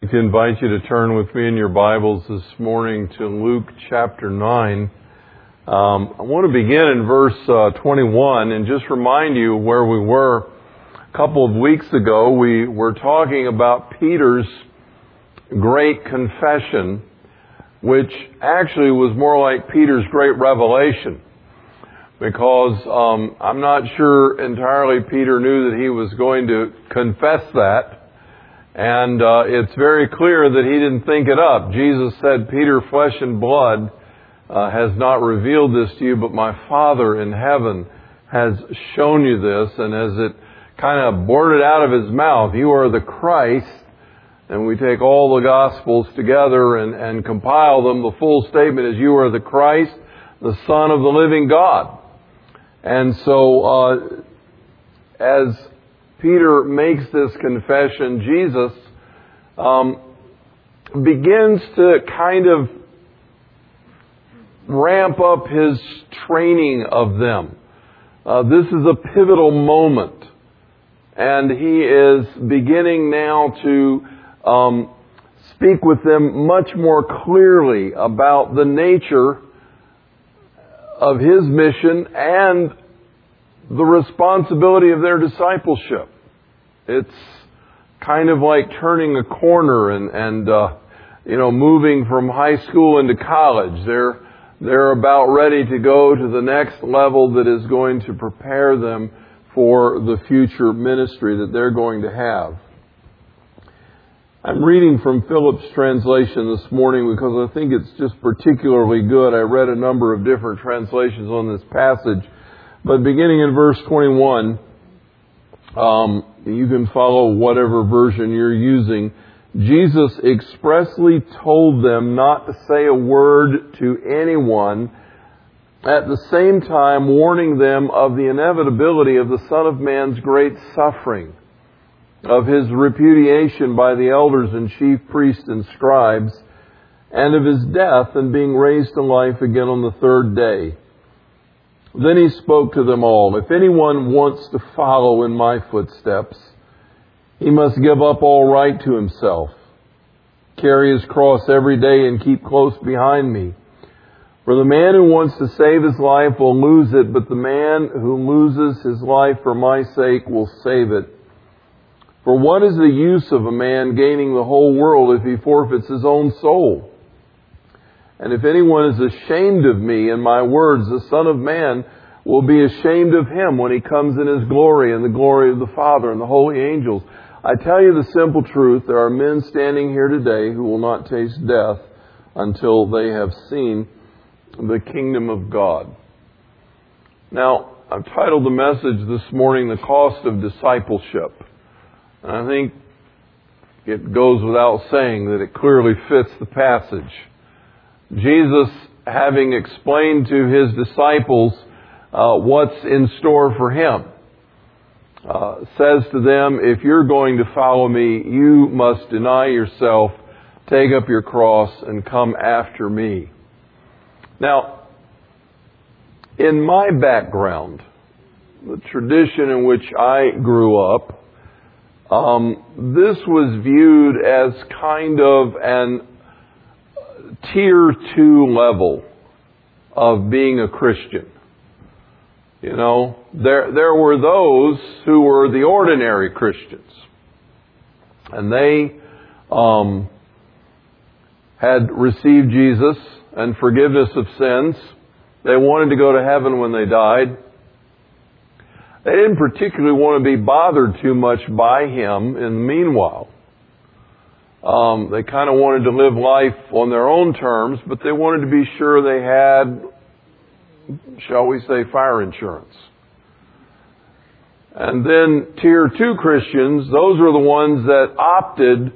Like to invite you to turn with me in your Bibles this morning to Luke chapter 9. Um, I want to begin in verse uh, 21 and just remind you where we were a couple of weeks ago. We were talking about Peter's great confession, which actually was more like Peter's great revelation. Because um, I'm not sure entirely Peter knew that he was going to confess that. And uh, it's very clear that he didn't think it up. Jesus said, Peter, flesh and blood uh, has not revealed this to you, but my Father in heaven has shown you this. And as it kind of blurted out of his mouth, you are the Christ, and we take all the Gospels together and, and compile them, the full statement is, you are the Christ, the Son of the living God. And so, uh, as Peter makes this confession, Jesus um, begins to kind of ramp up his training of them. Uh, this is a pivotal moment, and he is beginning now to um, speak with them much more clearly about the nature of his mission and the responsibility of their discipleship. It's kind of like turning a corner and, and uh, you know, moving from high school into college. They're, they're about ready to go to the next level that is going to prepare them for the future ministry that they're going to have. I'm reading from Phillips' translation this morning because I think it's just particularly good. I read a number of different translations on this passage. But beginning in verse 21, um, you can follow whatever version you're using. Jesus expressly told them not to say a word to anyone, at the same time warning them of the inevitability of the Son of Man's great suffering, of his repudiation by the elders and chief priests and scribes, and of his death and being raised to life again on the third day. Then he spoke to them all. If anyone wants to follow in my footsteps, he must give up all right to himself, carry his cross every day and keep close behind me. For the man who wants to save his life will lose it, but the man who loses his life for my sake will save it. For what is the use of a man gaining the whole world if he forfeits his own soul? And if anyone is ashamed of me and my words, the Son of Man will be ashamed of him when he comes in his glory and the glory of the Father and the holy angels. I tell you the simple truth, there are men standing here today who will not taste death until they have seen the kingdom of God. Now, I've titled the message this morning, The Cost of Discipleship. And I think it goes without saying that it clearly fits the passage. Jesus, having explained to his disciples uh, what's in store for him, uh, says to them, If you're going to follow me, you must deny yourself, take up your cross, and come after me. Now, in my background, the tradition in which I grew up, um, this was viewed as kind of an tier two level of being a Christian. You know, there, there were those who were the ordinary Christians. And they um, had received Jesus and forgiveness of sins. They wanted to go to heaven when they died. They didn't particularly want to be bothered too much by Him in the meanwhile. Um, they kind of wanted to live life on their own terms, but they wanted to be sure they had, shall we say, fire insurance. And then tier two Christians, those are the ones that opted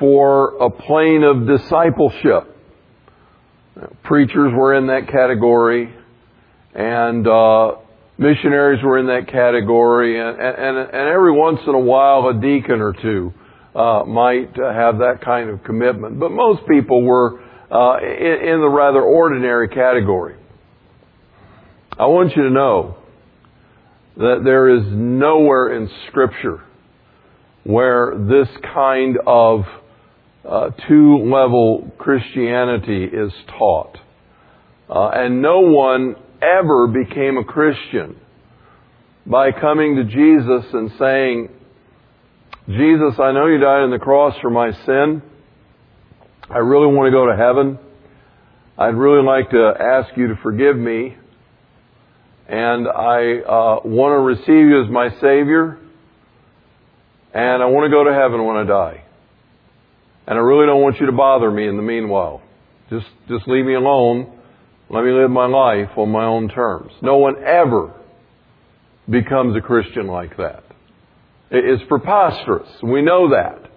for a plane of discipleship. Preachers were in that category, and uh, missionaries were in that category, and, and, and every once in a while a deacon or two uh, might have that kind of commitment. But most people were uh, in, in the rather ordinary category. I want you to know that there is nowhere in Scripture where this kind of uh, two level Christianity is taught. Uh, and no one ever became a Christian by coming to Jesus and saying, Jesus, I know you died on the cross for my sin. I really want to go to heaven. I'd really like to ask you to forgive me. And I uh, want to receive you as my Savior. And I want to go to heaven when I die. And I really don't want you to bother me in the meanwhile. Just, just leave me alone. Let me live my life on my own terms. No one ever becomes a Christian like that. It's preposterous. We know that.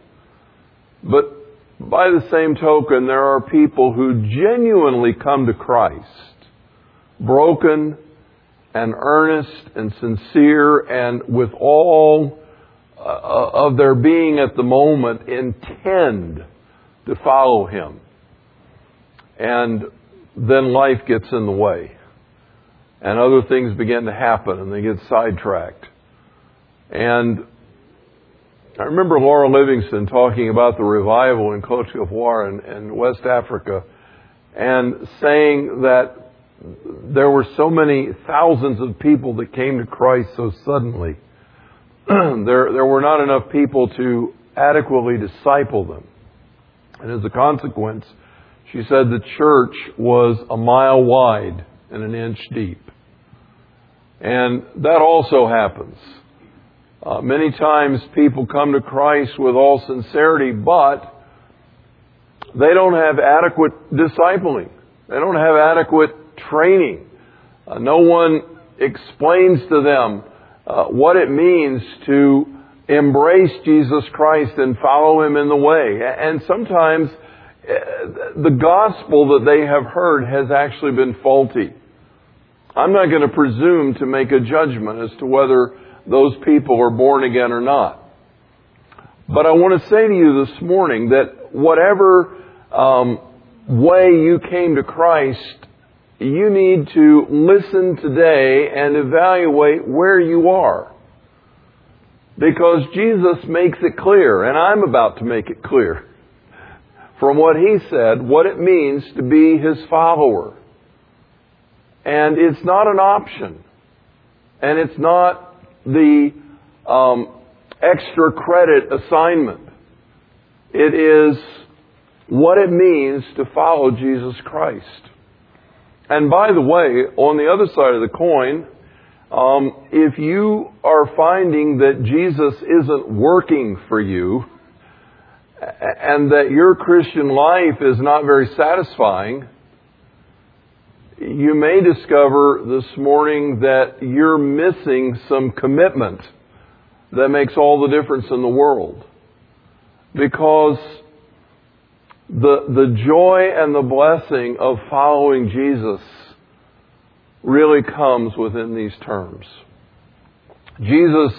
But by the same token, there are people who genuinely come to Christ, broken and earnest and sincere and with all uh, of their being at the moment intend to follow Him. And then life gets in the way. And other things begin to happen and they get sidetracked. And I remember Laura Livingston talking about the revival in Cote d'Ivoire and, and West Africa and saying that there were so many thousands of people that came to Christ so suddenly there, there were not enough people to adequately disciple them. And as a consequence, she said the church was a mile wide and an inch deep. And that also happens. Uh, many times people come to Christ with all sincerity, but they don't have adequate discipling. They don't have adequate training. Uh, no one explains to them uh, what it means to embrace Jesus Christ and follow Him in the way. And sometimes uh, the gospel that they have heard has actually been faulty. I'm not going to presume to make a judgment as to whether those people are born again or not. But I want to say to you this morning that whatever um, way you came to Christ you need to listen today and evaluate where you are. Because Jesus makes it clear, and I'm about to make it clear from what he said, what it means to be his follower. And it's not an option. And it's not the um, extra credit assignment. It is what it means to follow Jesus Christ. And by the way, on the other side of the coin, um, if you are finding that Jesus isn't working for you, and that your Christian life is not very satisfying, you may discover this morning that you're missing some commitment that makes all the difference in the world. Because the, the joy and the blessing of following Jesus really comes within these terms. Jesus,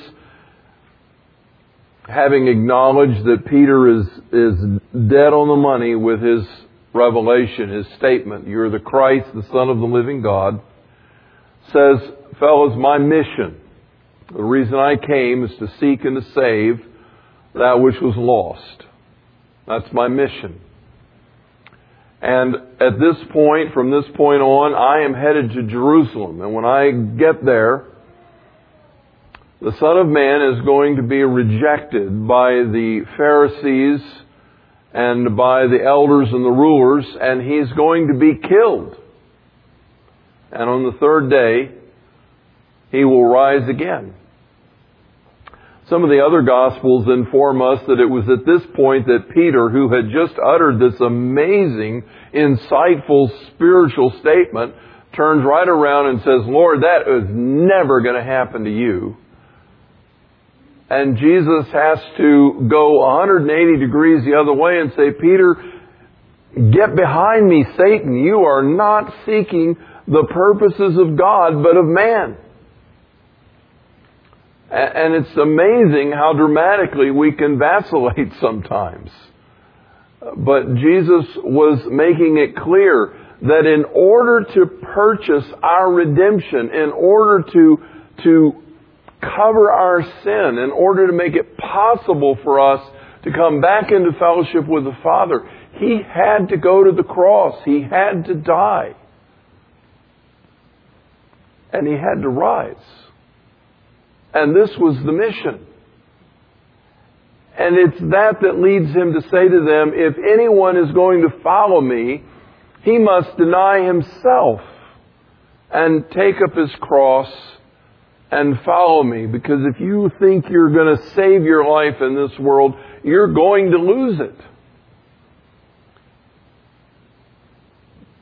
having acknowledged that Peter is, is dead on the money with his revelation, his statement, you're the Christ, the Son of the living God, says, fellows, my mission, the reason I came is to seek and to save that which was lost. That's my mission. And at this point, from this point on, I am headed to Jerusalem. And when I get there, the Son of Man is going to be rejected by the Pharisees and by the elders and the rulers, and he's going to be killed. And on the third day, he will rise again. Some of the other Gospels inform us that it was at this point that Peter, who had just uttered this amazing, insightful spiritual statement, turns right around and says, Lord, that is never going to happen to you. And Jesus has to go 180 degrees the other way and say, Peter, get behind me, Satan. You are not seeking the purposes of God, but of man. And it's amazing how dramatically we can vacillate sometimes. But Jesus was making it clear that in order to purchase our redemption, in order to, to cover our sin, in order to make it possible for us to come back into fellowship with the Father, he had to go to the cross. He had to die. And he had to rise. And this was the mission. And it's that that leads him to say to them, if anyone is going to follow me, he must deny himself and take up his cross and follow me. Because if you think you're going to save your life in this world, you're going to lose it.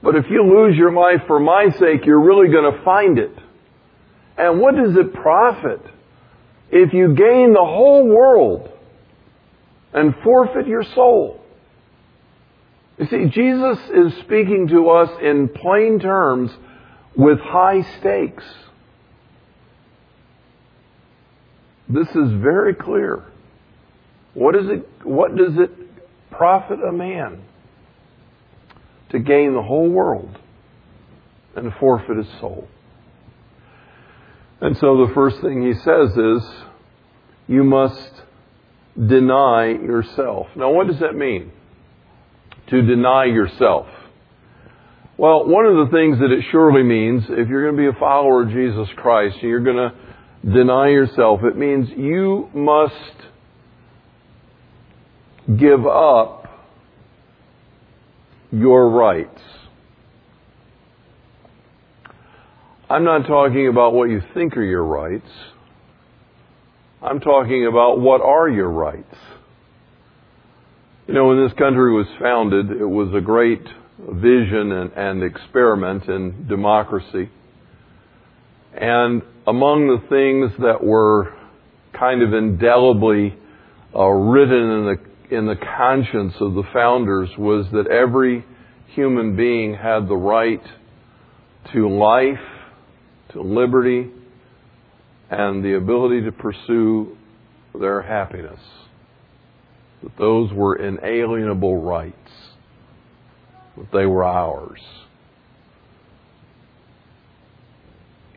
But if you lose your life for my sake, you're really going to find it. And what does it profit if you gain the whole world and forfeit your soul? You see, Jesus is speaking to us in plain terms with high stakes. This is very clear. What, is it, what does it profit a man to gain the whole world and forfeit his soul? And so the first thing he says is, you must deny yourself. Now, what does that mean? To deny yourself. Well, one of the things that it surely means, if you're going to be a follower of Jesus Christ, and you're going to deny yourself, it means you must give up your rights. I'm not talking about what you think are your rights. I'm talking about what are your rights. You know, when this country was founded, it was a great vision and, and experiment in democracy. And among the things that were kind of indelibly uh, written in the, in the conscience of the founders was that every human being had the right to life, to liberty, and the ability to pursue their happiness. That those were inalienable rights, that they were ours.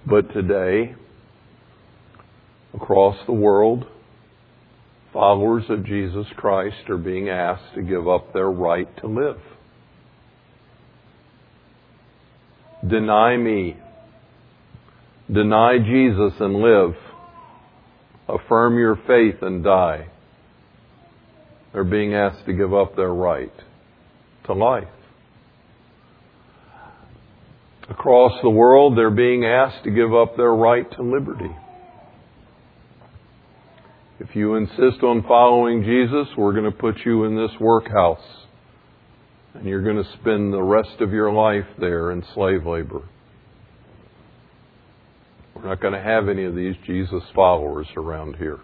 But today, across the world, followers of Jesus Christ are being asked to give up their right to live. Deny me. Deny Jesus and live. Affirm your faith and die. They're being asked to give up their right to life. Across the world, they're being asked to give up their right to liberty. If you insist on following Jesus, we're going to put you in this workhouse. And you're going to spend the rest of your life there in slave labor. We're not going to have any of these Jesus followers around here.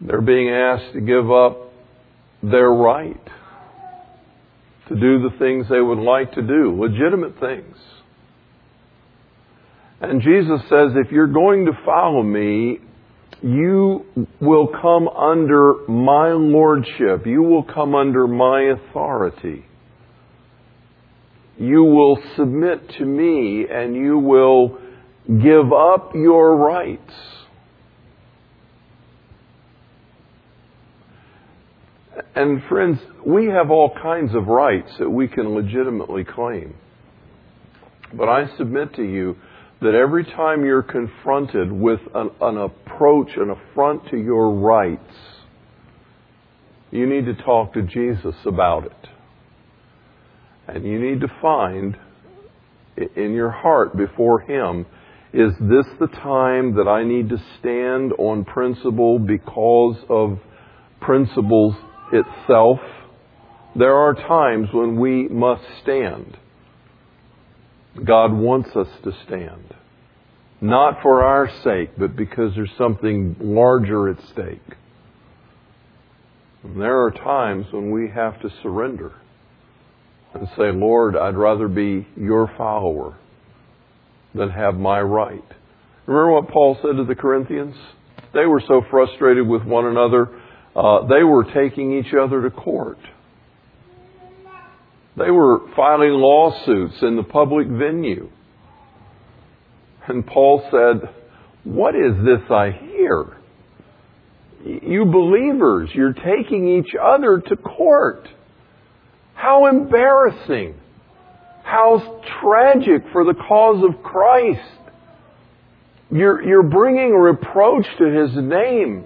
They're being asked to give up their right to do the things they would like to do, legitimate things. And Jesus says, if you're going to follow me, you will come under my lordship. You will come under my authority. You will submit to me and you will give up your rights. And friends, we have all kinds of rights that we can legitimately claim. But I submit to you that every time you're confronted with an, an, approach, an affront to your rights, you need to talk to Jesus about it. And you need to find in your heart before Him, is this the time that I need to stand on principle because of principles itself? There are times when we must stand. God wants us to stand. Not for our sake, but because there's something larger at stake. And there are times when we have to surrender and say, Lord, I'd rather be your follower than have my right. Remember what Paul said to the Corinthians? They were so frustrated with one another, uh, they were taking each other to court. They were filing lawsuits in the public venue. And Paul said, What is this I hear? You believers, you're taking each other to court. How embarrassing. How tragic for the cause of Christ. You're, you're bringing reproach to His name.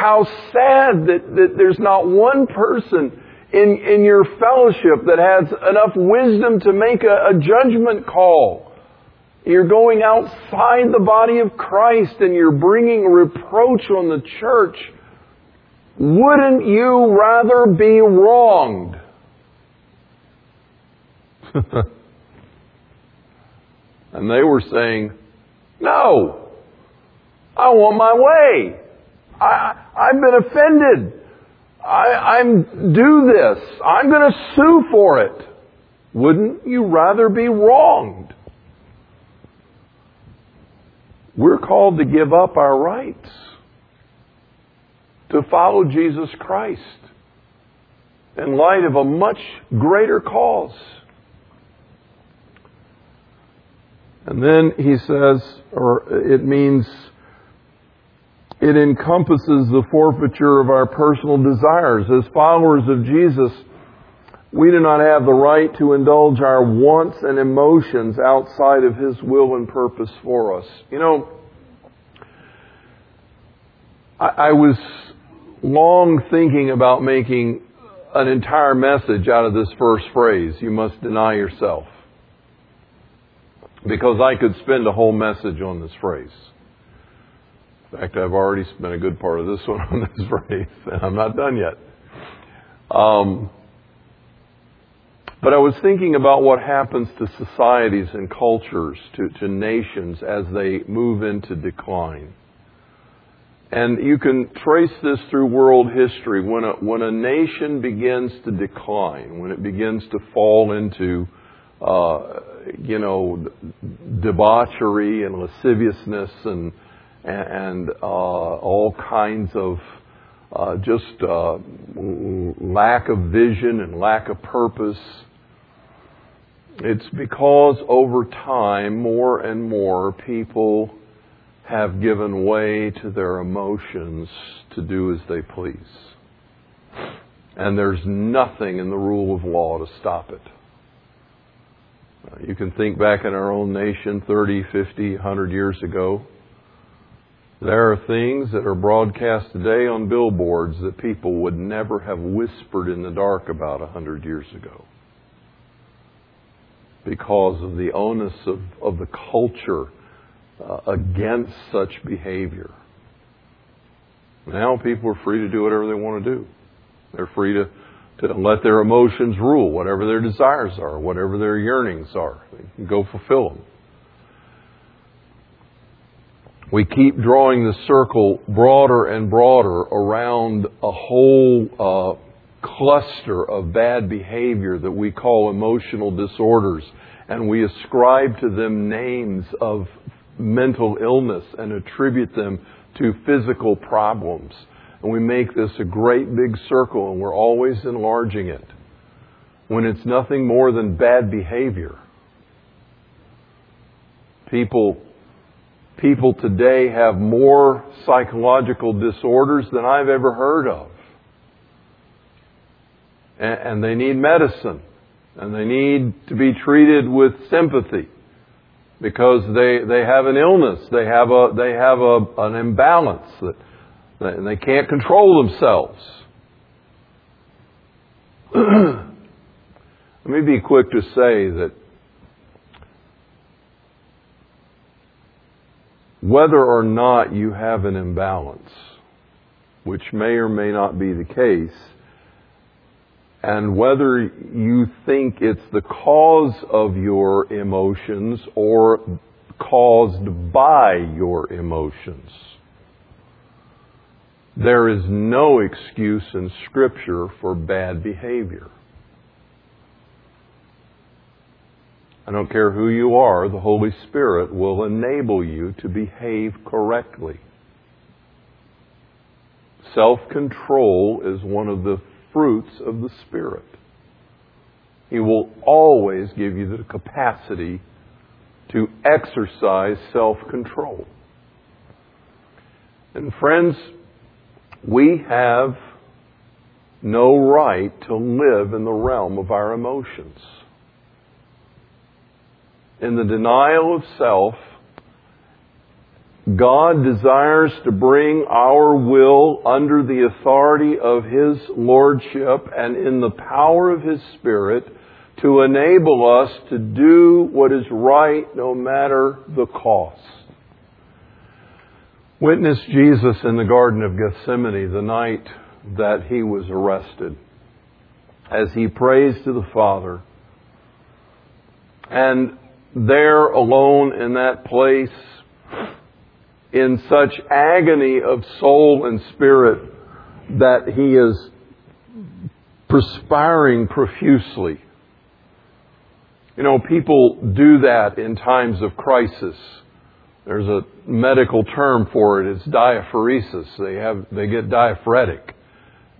How sad that, that there's not one person in, in your fellowship that has enough wisdom to make a, a judgment call. You're going outside the body of Christ and you're bringing reproach on the church. Wouldn't you rather be wronged? and they were saying, no, I want my way. I, I've been offended. I, I'm do this. I'm going to sue for it. Wouldn't you rather be wronged? We're called to give up our rights to follow Jesus Christ in light of a much greater cause. And then he says, or it means it encompasses the forfeiture of our personal desires. As followers of Jesus, we do not have the right to indulge our wants and emotions outside of His will and purpose for us. You know, I, I was long thinking about making an entire message out of this first phrase, you must deny yourself. Because I could spend a whole message on this phrase. In fact, I've already spent a good part of this one on this phrase, and I'm not done yet. Um, but I was thinking about what happens to societies and cultures, to, to nations as they move into decline. And you can trace this through world history. When a, when a nation begins to decline, when it begins to fall into, uh, you know, debauchery and lasciviousness and and uh, all kinds of uh, just uh, lack of vision and lack of purpose. It's because over time, more and more people have given way to their emotions to do as they please. And there's nothing in the rule of law to stop it. You can think back in our own nation 30, 50, 100 years ago. There are things that are broadcast today on billboards that people would never have whispered in the dark about a hundred years ago. Because of the onus of, of the culture uh, against such behavior. Now people are free to do whatever they want to do. They're free to, to let their emotions rule, whatever their desires are, whatever their yearnings are. They can go fulfill them we keep drawing the circle broader and broader around a whole uh, cluster of bad behavior that we call emotional disorders, and we ascribe to them names of mental illness and attribute them to physical problems. And we make this a great big circle, and we're always enlarging it when it's nothing more than bad behavior. People people today have more psychological disorders than I've ever heard of. And, they need medicine. And they need to be treated with sympathy because they, they have an illness. They have a, they have a, an imbalance that, and they can't control themselves. Let me be quick to say that whether or not you have an imbalance, which may or may not be the case, and whether you think it's the cause of your emotions or caused by your emotions. There is no excuse in Scripture for bad behavior. I don't care who you are, the Holy Spirit will enable you to behave correctly. Self control is one of the fruits of the Spirit. He will always give you the capacity to exercise self control. And friends, We have no right to live in the realm of our emotions. In the denial of self, God desires to bring our will under the authority of His Lordship and in the power of His Spirit to enable us to do what is right no matter the cost. Witness Jesus in the Garden of Gethsemane the night that he was arrested as he prays to the Father. And there alone in that place, in such agony of soul and spirit that he is perspiring profusely. You know, people do that in times of crisis. There's a medical term for it. It's diaphoresis. They have, they get diaphoretic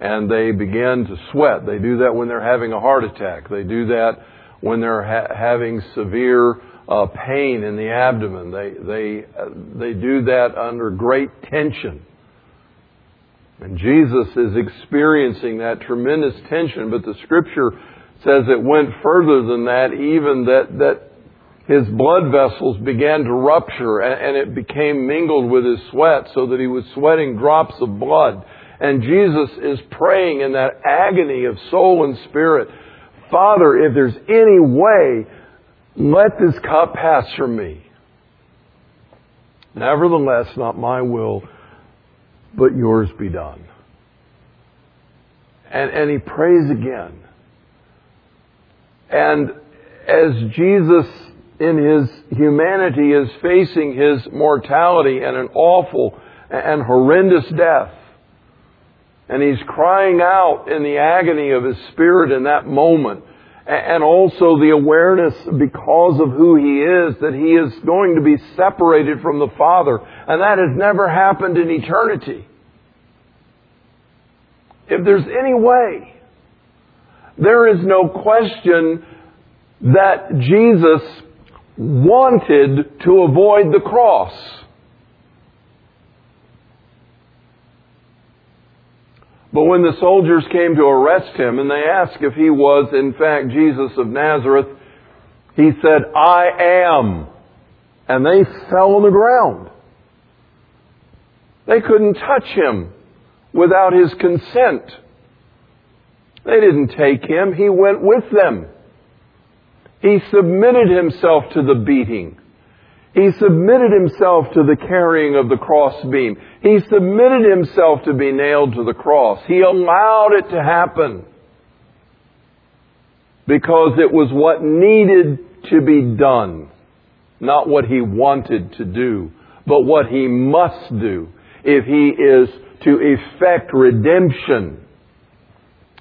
and they begin to sweat. They do that when they're having a heart attack. They do that when they're ha- having severe uh, pain in the abdomen. They they uh, they do that under great tension. And Jesus is experiencing that tremendous tension, but the scripture says it went further than that, even that that his blood vessels began to rupture and, and it became mingled with his sweat so that he was sweating drops of blood. And Jesus is praying in that agony of soul and spirit, Father, if there's any way, let this cup pass from me. Nevertheless, not my will, but yours be done. And, and he prays again. And as Jesus in his humanity is facing his mortality and an awful and horrendous death, and he's crying out in the agony of his spirit in that moment. And also the awareness because of who he is that he is going to be separated from the Father. And that has never happened in eternity. If there's any way, there is no question that Jesus wanted to avoid the cross. But when the soldiers came to arrest him and they asked if he was in fact Jesus of Nazareth, he said, I am. And they fell on the ground. They couldn't touch him without his consent. They didn't take him. He went with them. He submitted himself to the beating. He submitted himself to the carrying of the crossbeam. He submitted himself to be nailed to the cross. He allowed it to happen because it was what needed to be done, not what he wanted to do, but what he must do if he is to effect redemption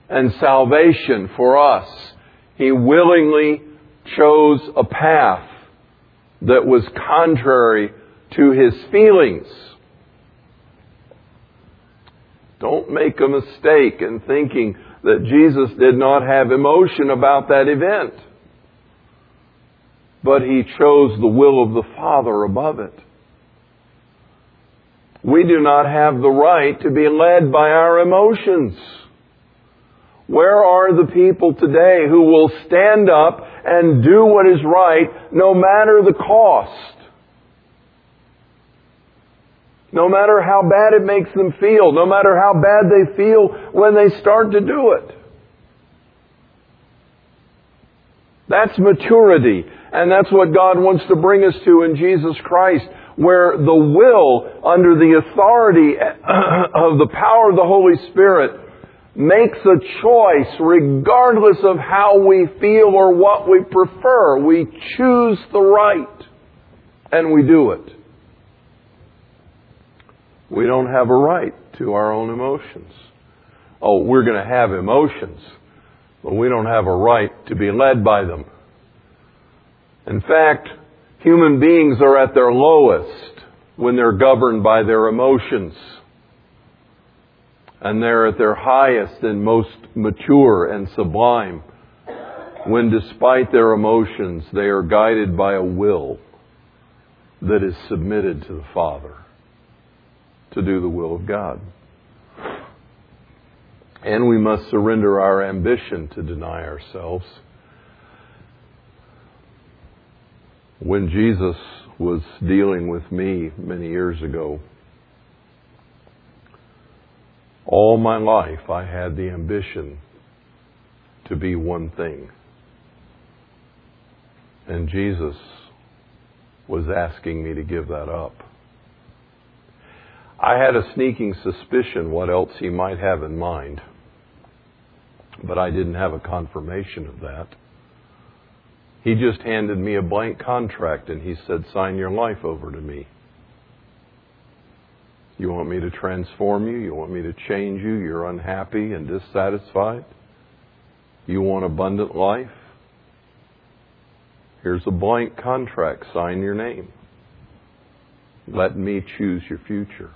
and salvation for us. He willingly chose a path that was contrary to his feelings. Don't make a mistake in thinking that Jesus did not have emotion about that event. But he chose the will of the Father above it. We do not have the right to be led by our emotions. Where are the people today who will stand up and do what is right no matter the cost? No matter how bad it makes them feel, no matter how bad they feel when they start to do it. That's maturity. And that's what God wants to bring us to in Jesus Christ, where the will, under the authority of the power of the Holy Spirit, makes a choice regardless of how we feel or what we prefer. We choose the right and we do it. We don't have a right to our own emotions. Oh, we're going to have emotions, but we don't have a right to be led by them. In fact, human beings are at their lowest when they're governed by their emotions and they're at their highest and most mature and sublime when despite their emotions they are guided by a will that is submitted to the Father to do the will of God. And we must surrender our ambition to deny ourselves. When Jesus was dealing with me many years ago, all my life I had the ambition to be one thing. And Jesus was asking me to give that up. I had a sneaking suspicion what else he might have in mind, but I didn't have a confirmation of that. He just handed me a blank contract and he said, Sign your life over to me. You want me to transform you? You want me to change you? You're unhappy and dissatisfied? You want abundant life? Here's a blank contract. Sign your name. Let me choose your future.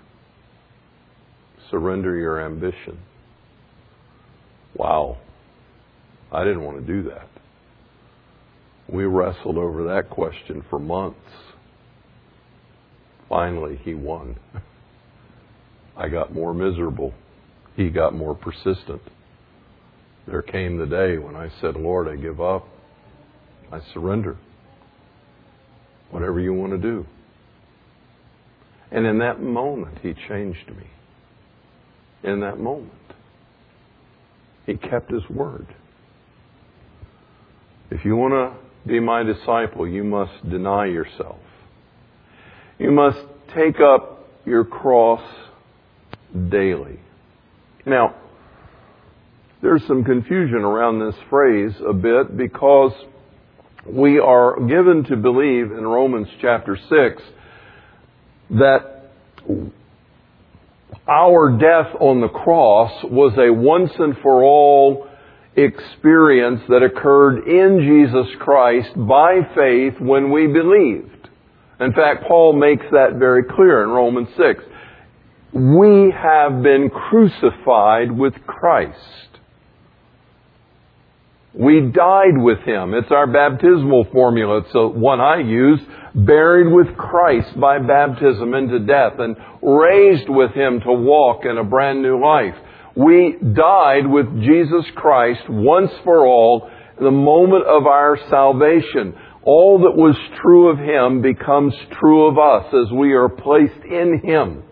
Surrender your ambition. Wow. I didn't want to do that. We wrestled over that question for months. Finally, he won. I got more miserable. He got more persistent. There came the day when I said, Lord, I give up. I surrender. Whatever you want to do. And in that moment, He changed me. In that moment, He kept His word. If you want to be my disciple, you must deny yourself. You must take up your cross daily. Now, there's some confusion around this phrase a bit because we are given to believe in Romans chapter 6 that our death on the cross was a once and for all experience that occurred in Jesus Christ by faith when we believed. In fact, Paul makes that very clear in Romans 6. We have been crucified with Christ. We died with him. It's our baptismal formula. It's the one I use. Buried with Christ by baptism into death and raised with him to walk in a brand new life. We died with Jesus Christ once for all the moment of our salvation. All that was true of him becomes true of us as we are placed in him.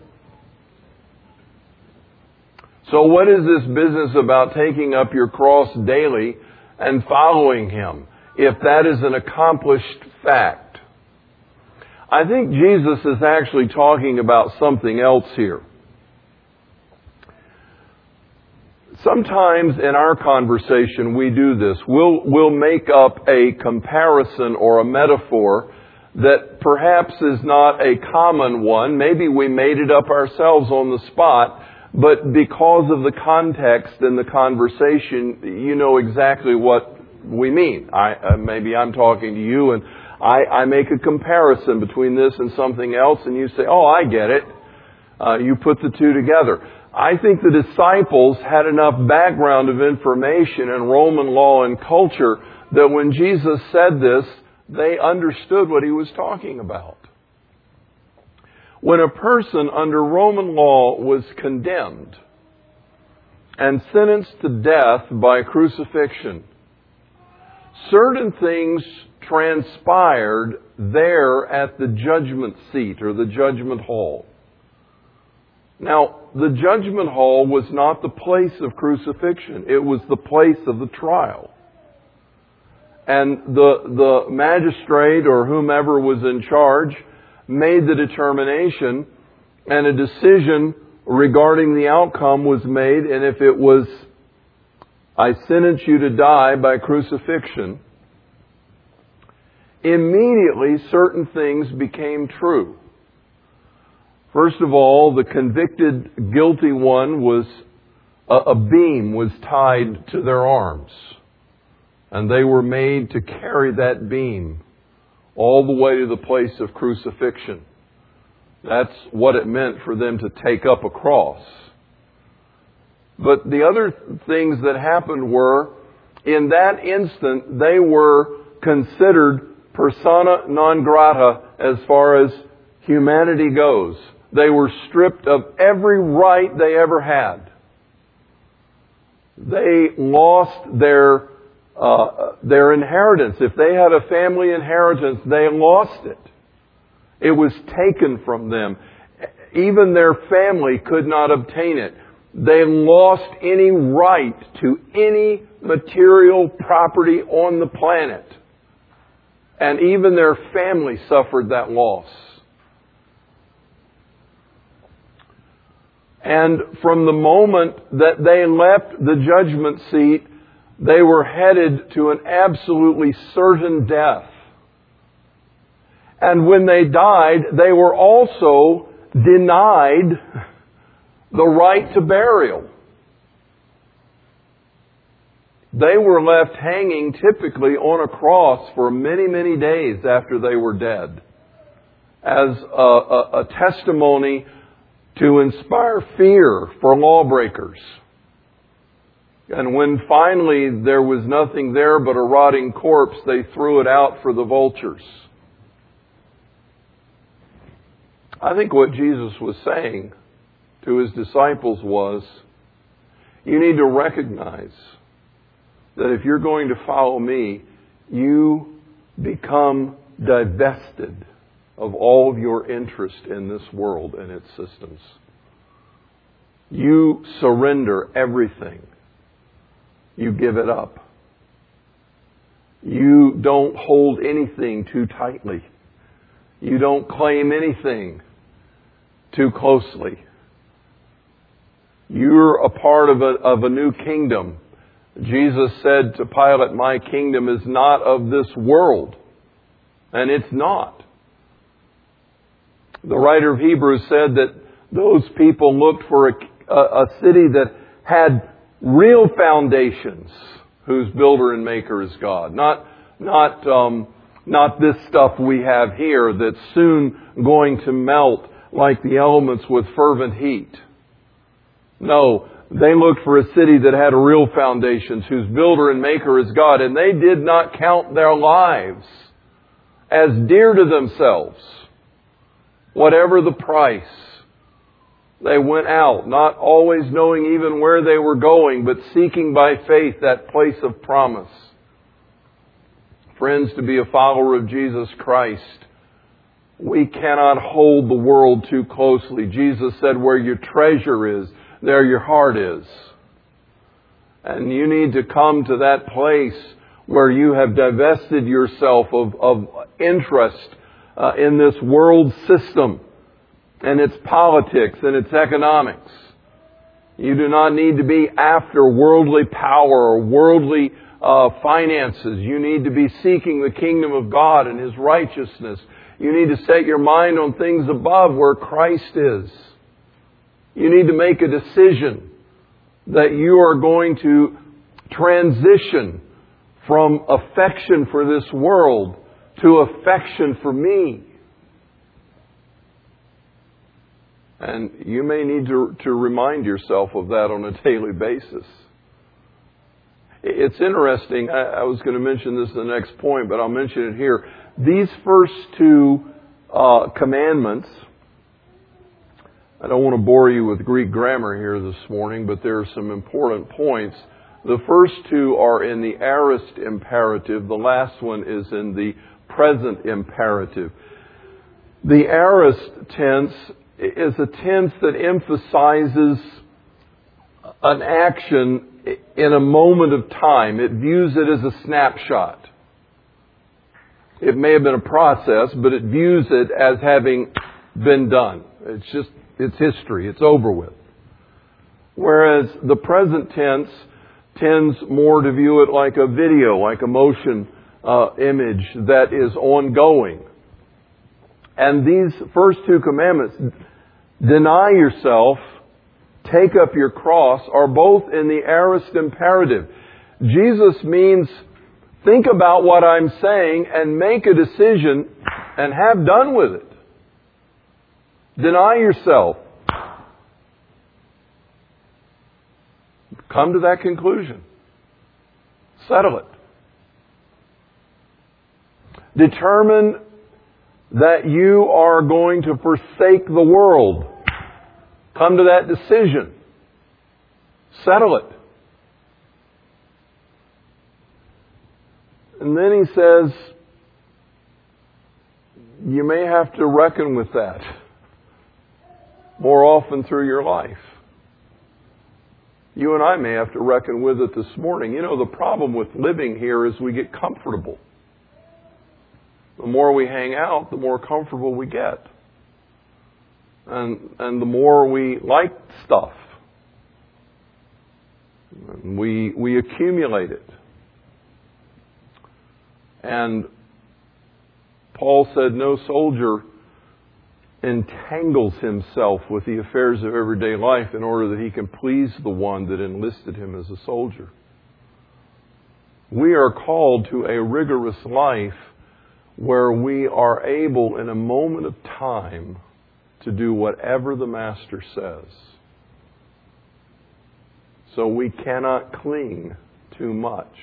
So what is this business about taking up your cross daily and following Him, if that is an accomplished fact. I think Jesus is actually talking about something else here. Sometimes in our conversation we do this. We'll, we'll make up a comparison or a metaphor that perhaps is not a common one. Maybe we made it up ourselves on the spot, but because of the context and the conversation, you know exactly what we mean. I, uh, maybe I'm talking to you and I, I, make a comparison between this and something else and you say, oh, I get it. Uh, you put the two together. I think the disciples had enough background of information in Roman law and culture that when Jesus said this, they understood what he was talking about. When a person under Roman law was condemned and sentenced to death by crucifixion, certain things transpired there at the judgment seat or the judgment hall. Now, the judgment hall was not the place of crucifixion. It was the place of the trial. And the, the magistrate or whomever was in charge made the determination and a decision regarding the outcome was made and if it was I sentence you to die by crucifixion, immediately certain things became true. First of all, the convicted guilty one was a, beam was tied to their arms and they were made to carry that beam all the way to the place of crucifixion. That's what it meant for them to take up a cross. But the other things that happened were, in that instant, they were considered persona non grata as far as humanity goes. They were stripped of every right they ever had. They lost their, uh, their inheritance. If they had a family inheritance, they lost it. It was taken from them. Even their family could not obtain it. They lost any right to any material property on the planet. And even their family suffered that loss. And from the moment that they left the judgment seat, they were headed to an absolutely certain death. And when they died, they were also denied the right to burial. They were left hanging typically on a cross for many, many days after they were dead as a, a, a testimony to inspire fear for lawbreakers. And when finally there was nothing there but a rotting corpse, they threw it out for the vultures. I think what Jesus was saying to his disciples was, you need to recognize that if you're going to follow me, you become divested of all of your interest in this world and its systems. You surrender everything. You give it up. You don't hold anything too tightly. You don't claim anything too closely. You're a part of a, of a new kingdom. Jesus said to Pilate, My kingdom is not of this world. And it's not. The writer of Hebrews said that those people looked for a, a, a city that had real foundations, whose builder and maker is God. Not, not, um, not this stuff we have here that's soon going to melt like the elements with fervent heat. No, they looked for a city that had real foundations, whose builder and maker is God, and they did not count their lives as dear to themselves whatever the price. They went out, not always knowing even where they were going, but seeking by faith that place of promise. Friends, to be a follower of Jesus Christ, we cannot hold the world too closely. Jesus said, where your treasure is, there your heart is. And you need to come to that place where you have divested yourself of, of interest uh, in this world system and its politics and its economics. You do not need to be after worldly power or worldly uh, finances. You need to be seeking the kingdom of God and His righteousness. You need to set your mind on things above where Christ is. You need to make a decision that you are going to transition from affection for this world to affection for me. And you may need to, to remind yourself of that on a daily basis. It's interesting. I, I was going to mention this in the next point, but I'll mention it here. These first two uh, commandments, I don't want to bore you with Greek grammar here this morning, but there are some important points. The first two are in the aorist imperative. The last one is in the present imperative. The aorist tense is a tense that emphasizes an action in a moment of time. It views it as a snapshot. It may have been a process, but it views it as having been done. It's just, it's history. It's over with. Whereas the present tense tends more to view it like a video, like a motion uh, image that is ongoing. And these first two commandments, deny yourself, take up your cross, are both in the aorist imperative. Jesus means think about what I'm saying and make a decision and have done with it. Deny yourself. Come to that conclusion. Settle it. Determine that you are going to forsake the world. Come to that decision. Settle it. And then he says, you may have to reckon with that more often through your life. You and I may have to reckon with it this morning. You know, the problem with living here is we get comfortable. The more we hang out, the more comfortable we get. And, and the more we like stuff. We, we accumulate it. And Paul said, No soldier entangles himself with the affairs of everyday life in order that he can please the one that enlisted him as a soldier. We are called to a rigorous life where we are able, in a moment of time, to do whatever the Master says. So we cannot cling too much.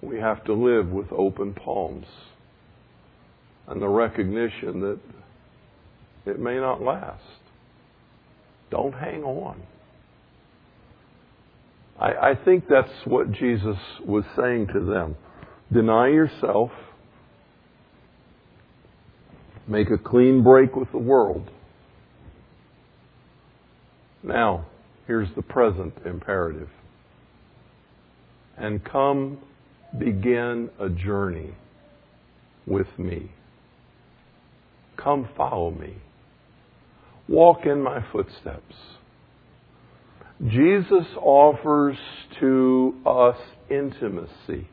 We have to live with open palms and the recognition that it may not last. Don't hang on. I, I think that's what Jesus was saying to them. Deny yourself, make a clean break with the world. Now, here's the present imperative. And come begin a journey with me. Come follow me. Walk in my footsteps. Jesus offers to us intimacy.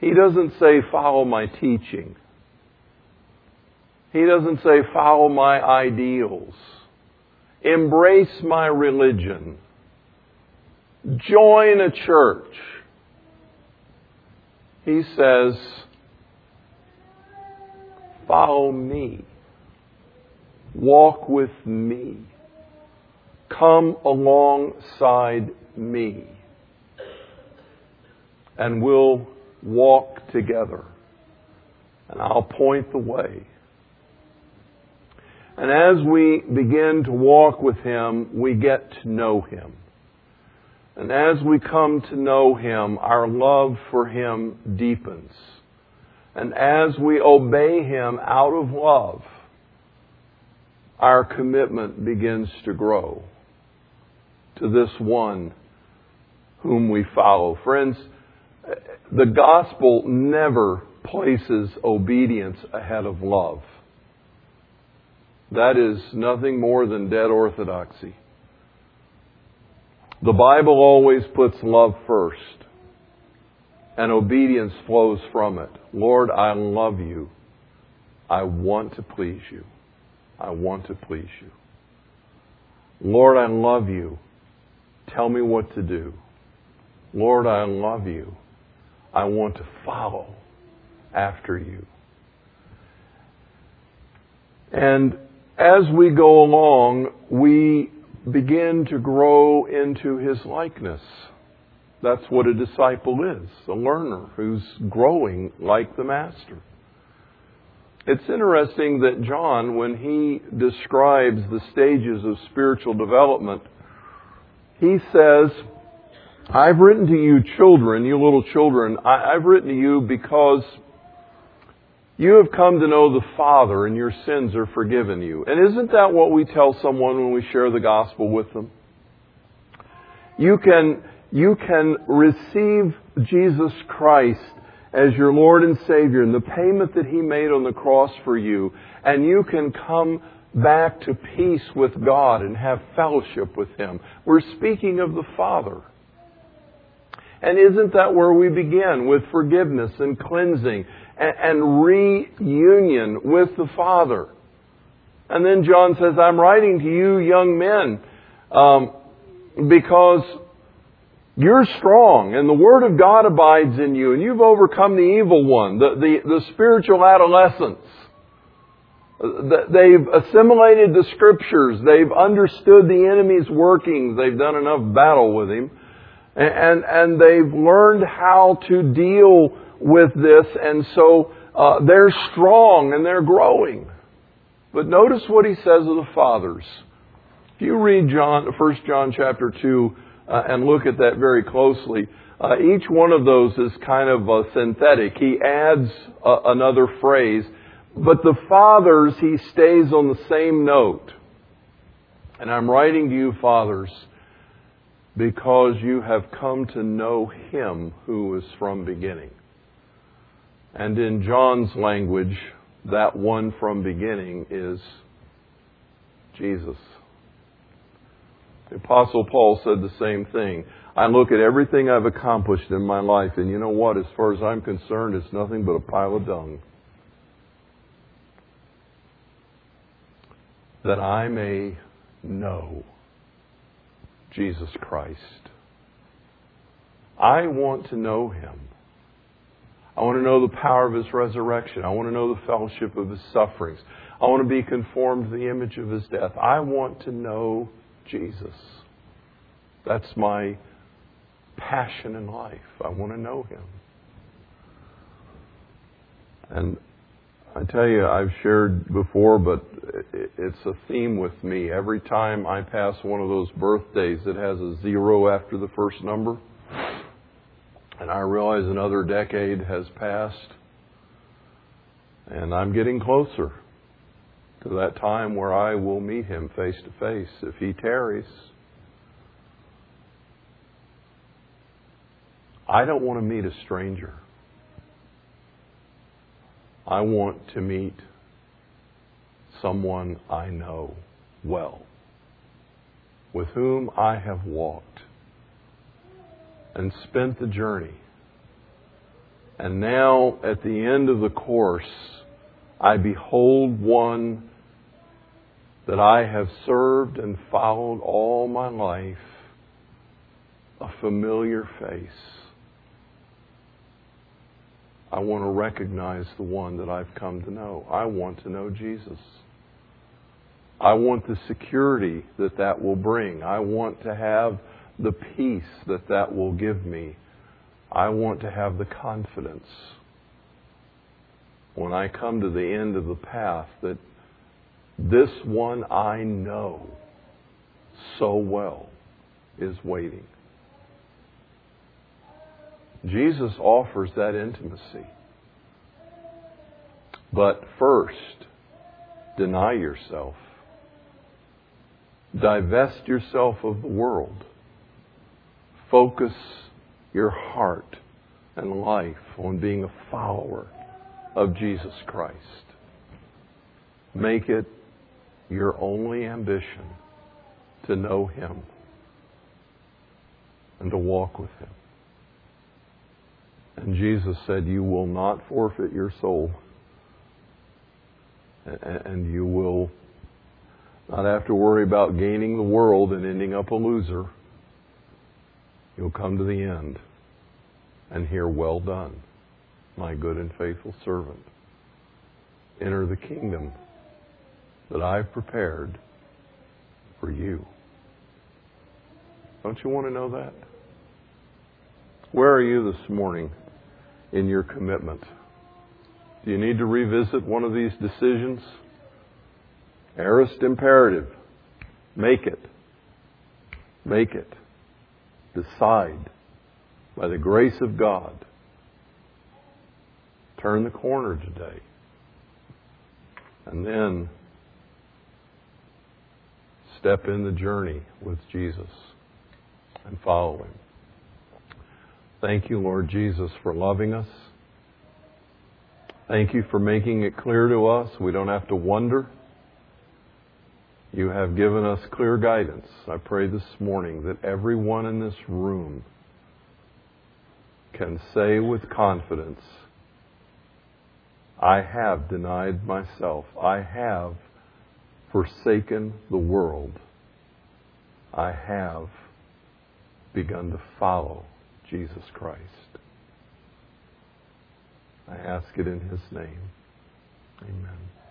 He doesn't say, follow my teaching. He doesn't say, follow my ideals. Embrace my religion. Join a church. He says, follow me. Walk with me. Come alongside me. And we'll walk together. And I'll point the way. And as we begin to walk with Him, we get to know Him. And as we come to know Him, our love for Him deepens. And as we obey Him out of love, our commitment begins to grow to this one whom we follow. Friends, the gospel never places obedience ahead of love. That is nothing more than dead orthodoxy. The Bible always puts love first, and obedience flows from it. Lord, I love you. I want to please you. I want to please you. Lord, I love you. Tell me what to do. Lord, I love you. I want to follow after you. And as we go along, we begin to grow into his likeness. That's what a disciple is a learner who's growing like the master. It's interesting that John, when he describes the stages of spiritual development, he says, I've written to you children, you little children, I've written to you because you have come to know the Father and your sins are forgiven you. And isn't that what we tell someone when we share the gospel with them? You can, you can receive Jesus Christ as your Lord and Savior and the payment that He made on the cross for you, and you can come back to peace with God and have fellowship with Him. We're speaking of the Father. And isn't that where we begin? With forgiveness and cleansing and, and reunion with the Father. And then John says, I'm writing to you young men um, because you're strong and the Word of God abides in you and you've overcome the evil one, the, the, the spiritual adolescence. They've assimilated the scriptures. They've understood the enemy's workings. They've done enough battle with him. And, and they've learned how to deal with this. And so uh, they're strong and they're growing. But notice what he says of the fathers. If you read John, 1 John chapter 2, uh, and look at that very closely. Uh, each one of those is kind of uh, synthetic. He adds uh, another phrase, but the fathers, he stays on the same note. And I'm writing to you, fathers, because you have come to know him who is from beginning. And in John's language, that one from beginning is Jesus. The Apostle Paul said the same thing. I look at everything I've accomplished in my life, and you know what? As far as I'm concerned, it's nothing but a pile of dung. That I may know Jesus Christ. I want to know Him. I want to know the power of His resurrection. I want to know the fellowship of His sufferings. I want to be conformed to the image of His death. I want to know Jesus. That's my passion in life. I want to know Him. And I tell you, I've shared before, but it's a theme with me. Every time I pass one of those birthdays that has a zero after the first number, and I realize another decade has passed, and I'm getting closer to that time where I will meet him face to face if he tarries. I don't want to meet a stranger. I want to meet someone I know well, with whom I have walked and spent the journey. And now, at the end of the course, I behold one that I have served and followed all my life, a familiar face. I want to recognize the one that I've come to know. I want to know Jesus. I want the security that that will bring. I want to have the peace that that will give me. I want to have the confidence when I come to the end of the path that this one I know so well is waiting. Jesus offers that intimacy. But first, deny yourself. Divest yourself of the world. Focus your heart and life on being a follower of Jesus Christ. Make it your only ambition to know Him and to walk with Him. And Jesus said, You will not forfeit your soul, and you will not have to worry about gaining the world and ending up a loser. You'll come to the end and hear, Well done, my good and faithful servant. Enter the kingdom that I've prepared for you. Don't you want to know that? Where are you this morning in your commitment? Do you need to revisit one of these decisions? Aorist imperative. Make it. Make it. Decide by the grace of God. Turn the corner today. And then step in the journey with Jesus and follow Him. Thank you, Lord Jesus, for loving us. Thank you for making it clear to us. We don't have to wonder. You have given us clear guidance. I pray this morning that everyone in this room can say with confidence, I have denied myself. I have forsaken the world, I have begun to follow Jesus Christ. I ask it in His name. Amen.